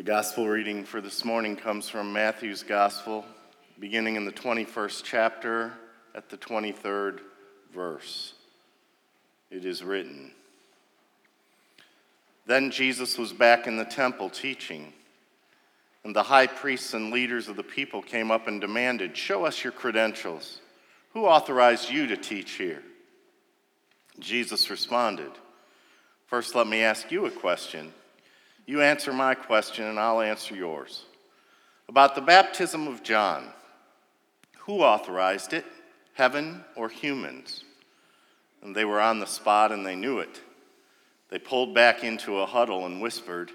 The gospel reading for this morning comes from Matthew's gospel, beginning in the 21st chapter at the 23rd verse. It is written Then Jesus was back in the temple teaching, and the high priests and leaders of the people came up and demanded, Show us your credentials. Who authorized you to teach here? Jesus responded, First, let me ask you a question. You answer my question, and I'll answer yours. About the baptism of John, who authorized it, heaven or humans? And they were on the spot and they knew it. They pulled back into a huddle and whispered,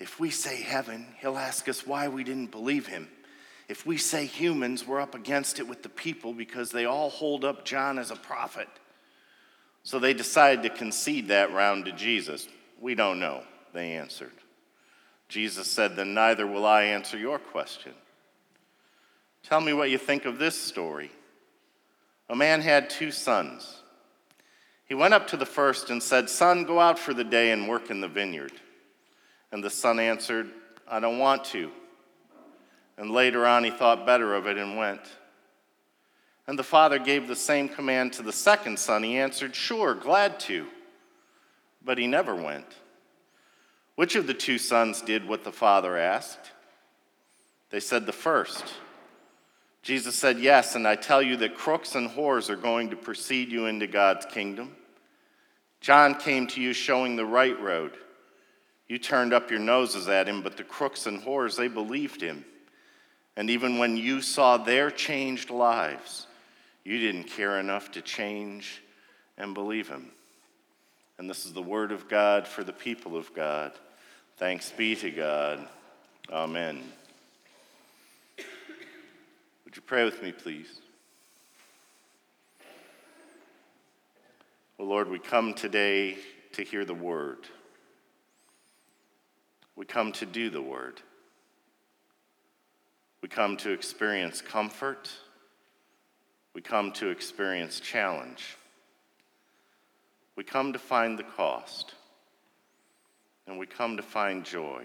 If we say heaven, he'll ask us why we didn't believe him. If we say humans, we're up against it with the people because they all hold up John as a prophet. So they decided to concede that round to Jesus. We don't know, they answered. Jesus said, Then neither will I answer your question. Tell me what you think of this story. A man had two sons. He went up to the first and said, Son, go out for the day and work in the vineyard. And the son answered, I don't want to. And later on, he thought better of it and went. And the father gave the same command to the second son. He answered, Sure, glad to. But he never went. Which of the two sons did what the father asked? They said, The first. Jesus said, Yes, and I tell you that crooks and whores are going to precede you into God's kingdom. John came to you showing the right road. You turned up your noses at him, but the crooks and whores, they believed him. And even when you saw their changed lives, you didn't care enough to change and believe him. And this is the word of God for the people of God. Thanks be to God. Amen. Would you pray with me, please? Well, Lord, we come today to hear the word. We come to do the word. We come to experience comfort. We come to experience challenge. We come to find the cost and we come to find joy.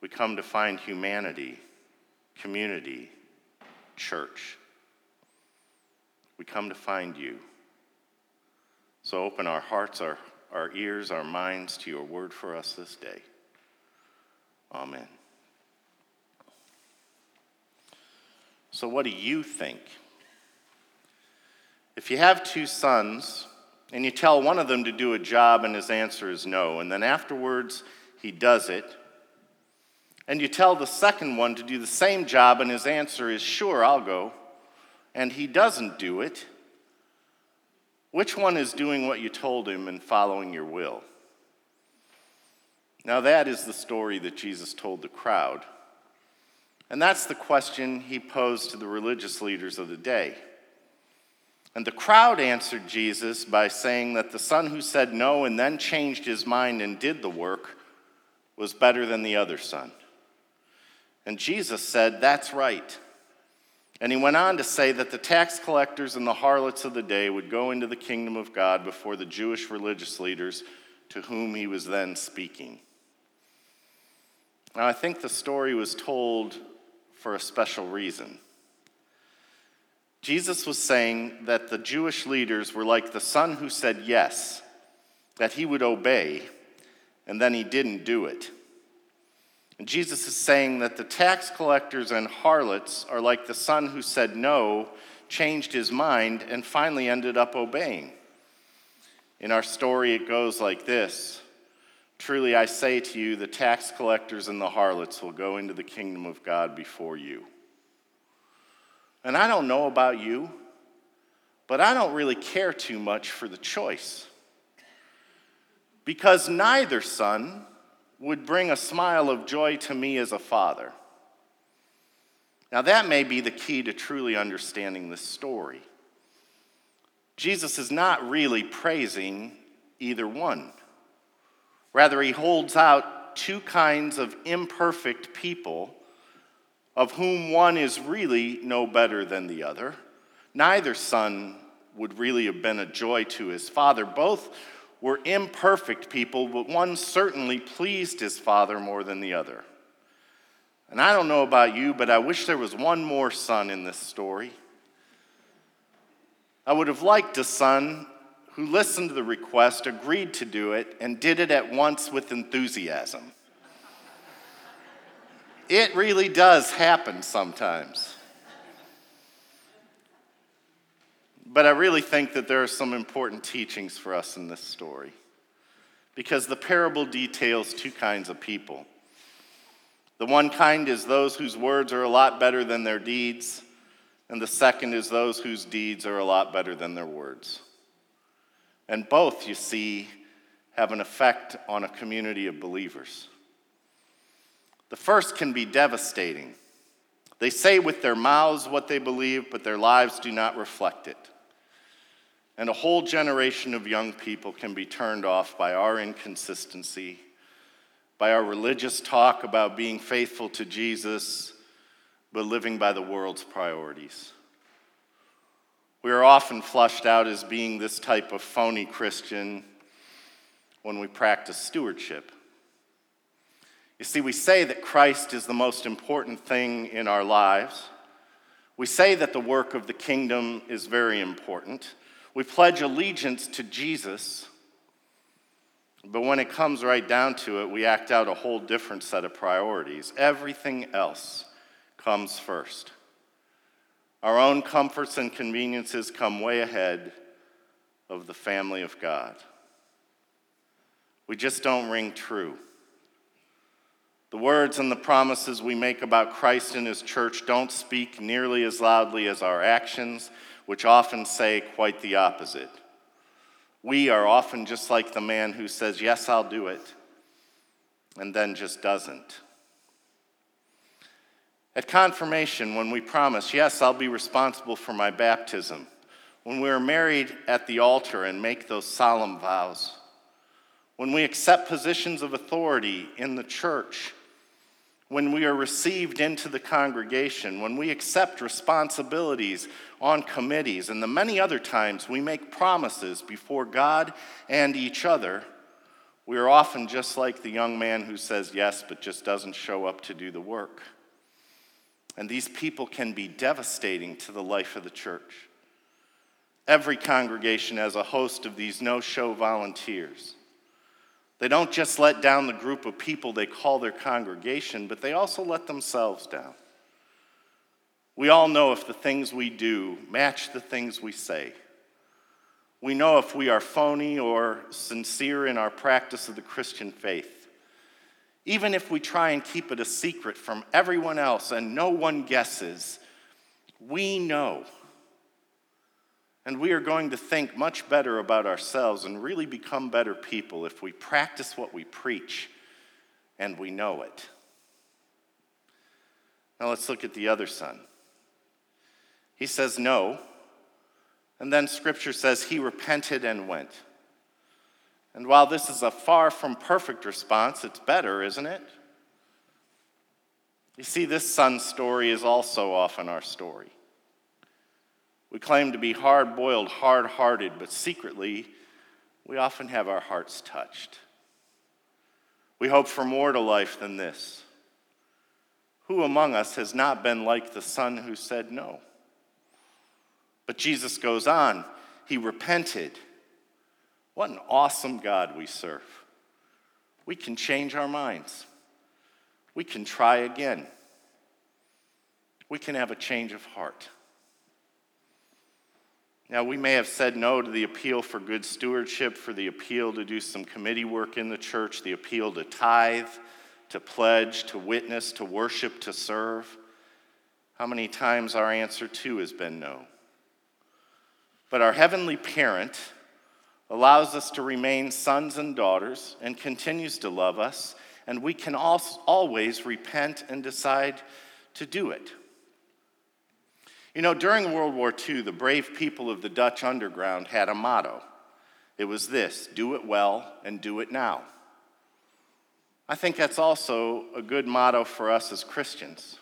We come to find humanity, community, church. We come to find you. So open our hearts, our, our ears, our minds to your word for us this day. Amen. So, what do you think? If you have two sons, and you tell one of them to do a job, and his answer is no, and then afterwards he does it, and you tell the second one to do the same job, and his answer is sure, I'll go, and he doesn't do it, which one is doing what you told him and following your will? Now, that is the story that Jesus told the crowd. And that's the question he posed to the religious leaders of the day. And the crowd answered Jesus by saying that the son who said no and then changed his mind and did the work was better than the other son. And Jesus said, That's right. And he went on to say that the tax collectors and the harlots of the day would go into the kingdom of God before the Jewish religious leaders to whom he was then speaking. Now, I think the story was told for a special reason. Jesus was saying that the Jewish leaders were like the son who said yes, that he would obey, and then he didn't do it. And Jesus is saying that the tax collectors and harlots are like the son who said no, changed his mind, and finally ended up obeying. In our story, it goes like this Truly, I say to you, the tax collectors and the harlots will go into the kingdom of God before you. And I don't know about you, but I don't really care too much for the choice. Because neither son would bring a smile of joy to me as a father. Now, that may be the key to truly understanding this story. Jesus is not really praising either one. Rather, he holds out two kinds of imperfect people of whom one is really no better than the other. Neither son would really have been a joy to his father. Both were imperfect people, but one certainly pleased his father more than the other. And I don't know about you, but I wish there was one more son in this story. I would have liked a son who listened to the request, agreed to do it, and did it at once with enthusiasm. It really does happen sometimes. But I really think that there are some important teachings for us in this story because the parable details two kinds of people. The one kind is those whose words are a lot better than their deeds, and the second is those whose deeds are a lot better than their words. And both, you see, have an effect on a community of believers. The first can be devastating. They say with their mouths what they believe, but their lives do not reflect it. And a whole generation of young people can be turned off by our inconsistency, by our religious talk about being faithful to Jesus, but living by the world's priorities. We are often flushed out as being this type of phony Christian when we practice stewardship. You see, we say that Christ is the most important thing in our lives. We say that the work of the kingdom is very important. We pledge allegiance to Jesus. But when it comes right down to it, we act out a whole different set of priorities. Everything else comes first. Our own comforts and conveniences come way ahead of the family of God. We just don't ring true. The words and the promises we make about Christ and His church don't speak nearly as loudly as our actions, which often say quite the opposite. We are often just like the man who says, Yes, I'll do it, and then just doesn't. At confirmation, when we promise, yes, I'll be responsible for my baptism, when we're married at the altar and make those solemn vows, when we accept positions of authority in the church, when we are received into the congregation, when we accept responsibilities on committees, and the many other times we make promises before God and each other, we are often just like the young man who says yes but just doesn't show up to do the work. And these people can be devastating to the life of the church. Every congregation has a host of these no show volunteers. They don't just let down the group of people they call their congregation, but they also let themselves down. We all know if the things we do match the things we say. We know if we are phony or sincere in our practice of the Christian faith. Even if we try and keep it a secret from everyone else and no one guesses, we know. And we are going to think much better about ourselves and really become better people if we practice what we preach and we know it. Now let's look at the other son. He says no, and then scripture says he repented and went. And while this is a far from perfect response, it's better, isn't it? You see, this son's story is also often our story. We claim to be hard boiled, hard hearted, but secretly, we often have our hearts touched. We hope for more to life than this. Who among us has not been like the son who said no? But Jesus goes on. He repented. What an awesome God we serve. We can change our minds. We can try again. We can have a change of heart. Now, we may have said no to the appeal for good stewardship, for the appeal to do some committee work in the church, the appeal to tithe, to pledge, to witness, to worship, to serve. How many times our answer too has been no? But our heavenly parent allows us to remain sons and daughters, and continues to love us, and we can always repent and decide to do it. You know, during World War II, the brave people of the Dutch underground had a motto. It was this do it well and do it now. I think that's also a good motto for us as Christians.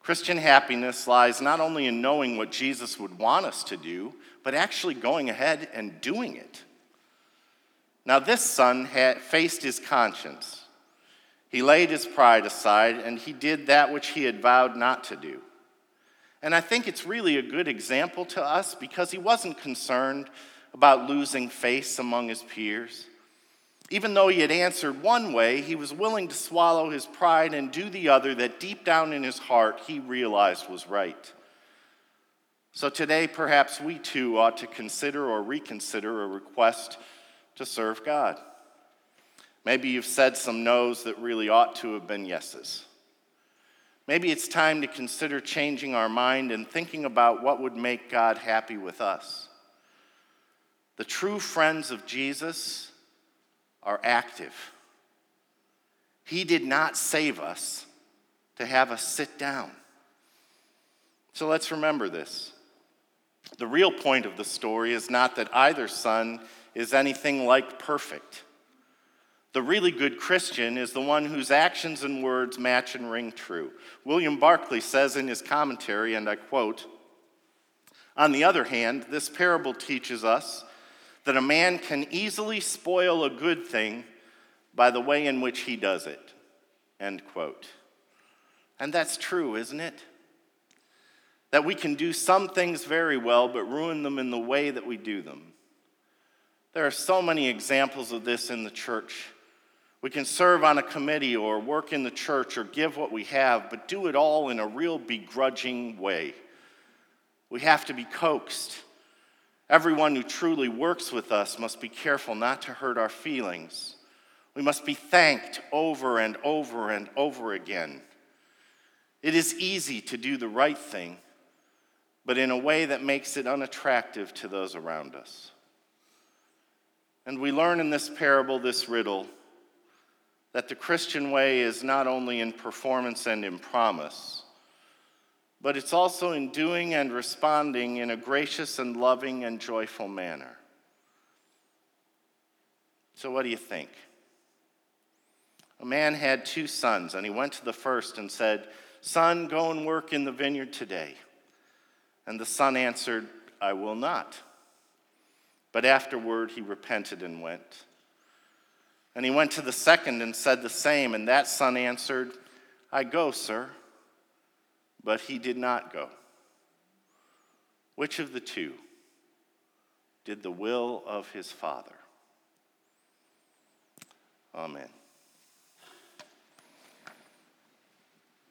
Christian happiness lies not only in knowing what Jesus would want us to do, but actually going ahead and doing it. Now, this son had faced his conscience. He laid his pride aside and he did that which he had vowed not to do. And I think it's really a good example to us because he wasn't concerned about losing face among his peers. Even though he had answered one way, he was willing to swallow his pride and do the other that deep down in his heart he realized was right. So today, perhaps we too ought to consider or reconsider a request to serve God. Maybe you've said some no's that really ought to have been yeses. Maybe it's time to consider changing our mind and thinking about what would make God happy with us. The true friends of Jesus are active. He did not save us to have us sit down. So let's remember this. The real point of the story is not that either son is anything like perfect. The really good Christian is the one whose actions and words match and ring true. William Barclay says in his commentary, and I quote On the other hand, this parable teaches us that a man can easily spoil a good thing by the way in which he does it. End quote. And that's true, isn't it? That we can do some things very well, but ruin them in the way that we do them. There are so many examples of this in the church. We can serve on a committee or work in the church or give what we have, but do it all in a real begrudging way. We have to be coaxed. Everyone who truly works with us must be careful not to hurt our feelings. We must be thanked over and over and over again. It is easy to do the right thing, but in a way that makes it unattractive to those around us. And we learn in this parable, this riddle, that the Christian way is not only in performance and in promise, but it's also in doing and responding in a gracious and loving and joyful manner. So, what do you think? A man had two sons, and he went to the first and said, Son, go and work in the vineyard today. And the son answered, I will not. But afterward he repented and went. And he went to the second and said the same. And that son answered, I go, sir. But he did not go. Which of the two did the will of his father? Amen.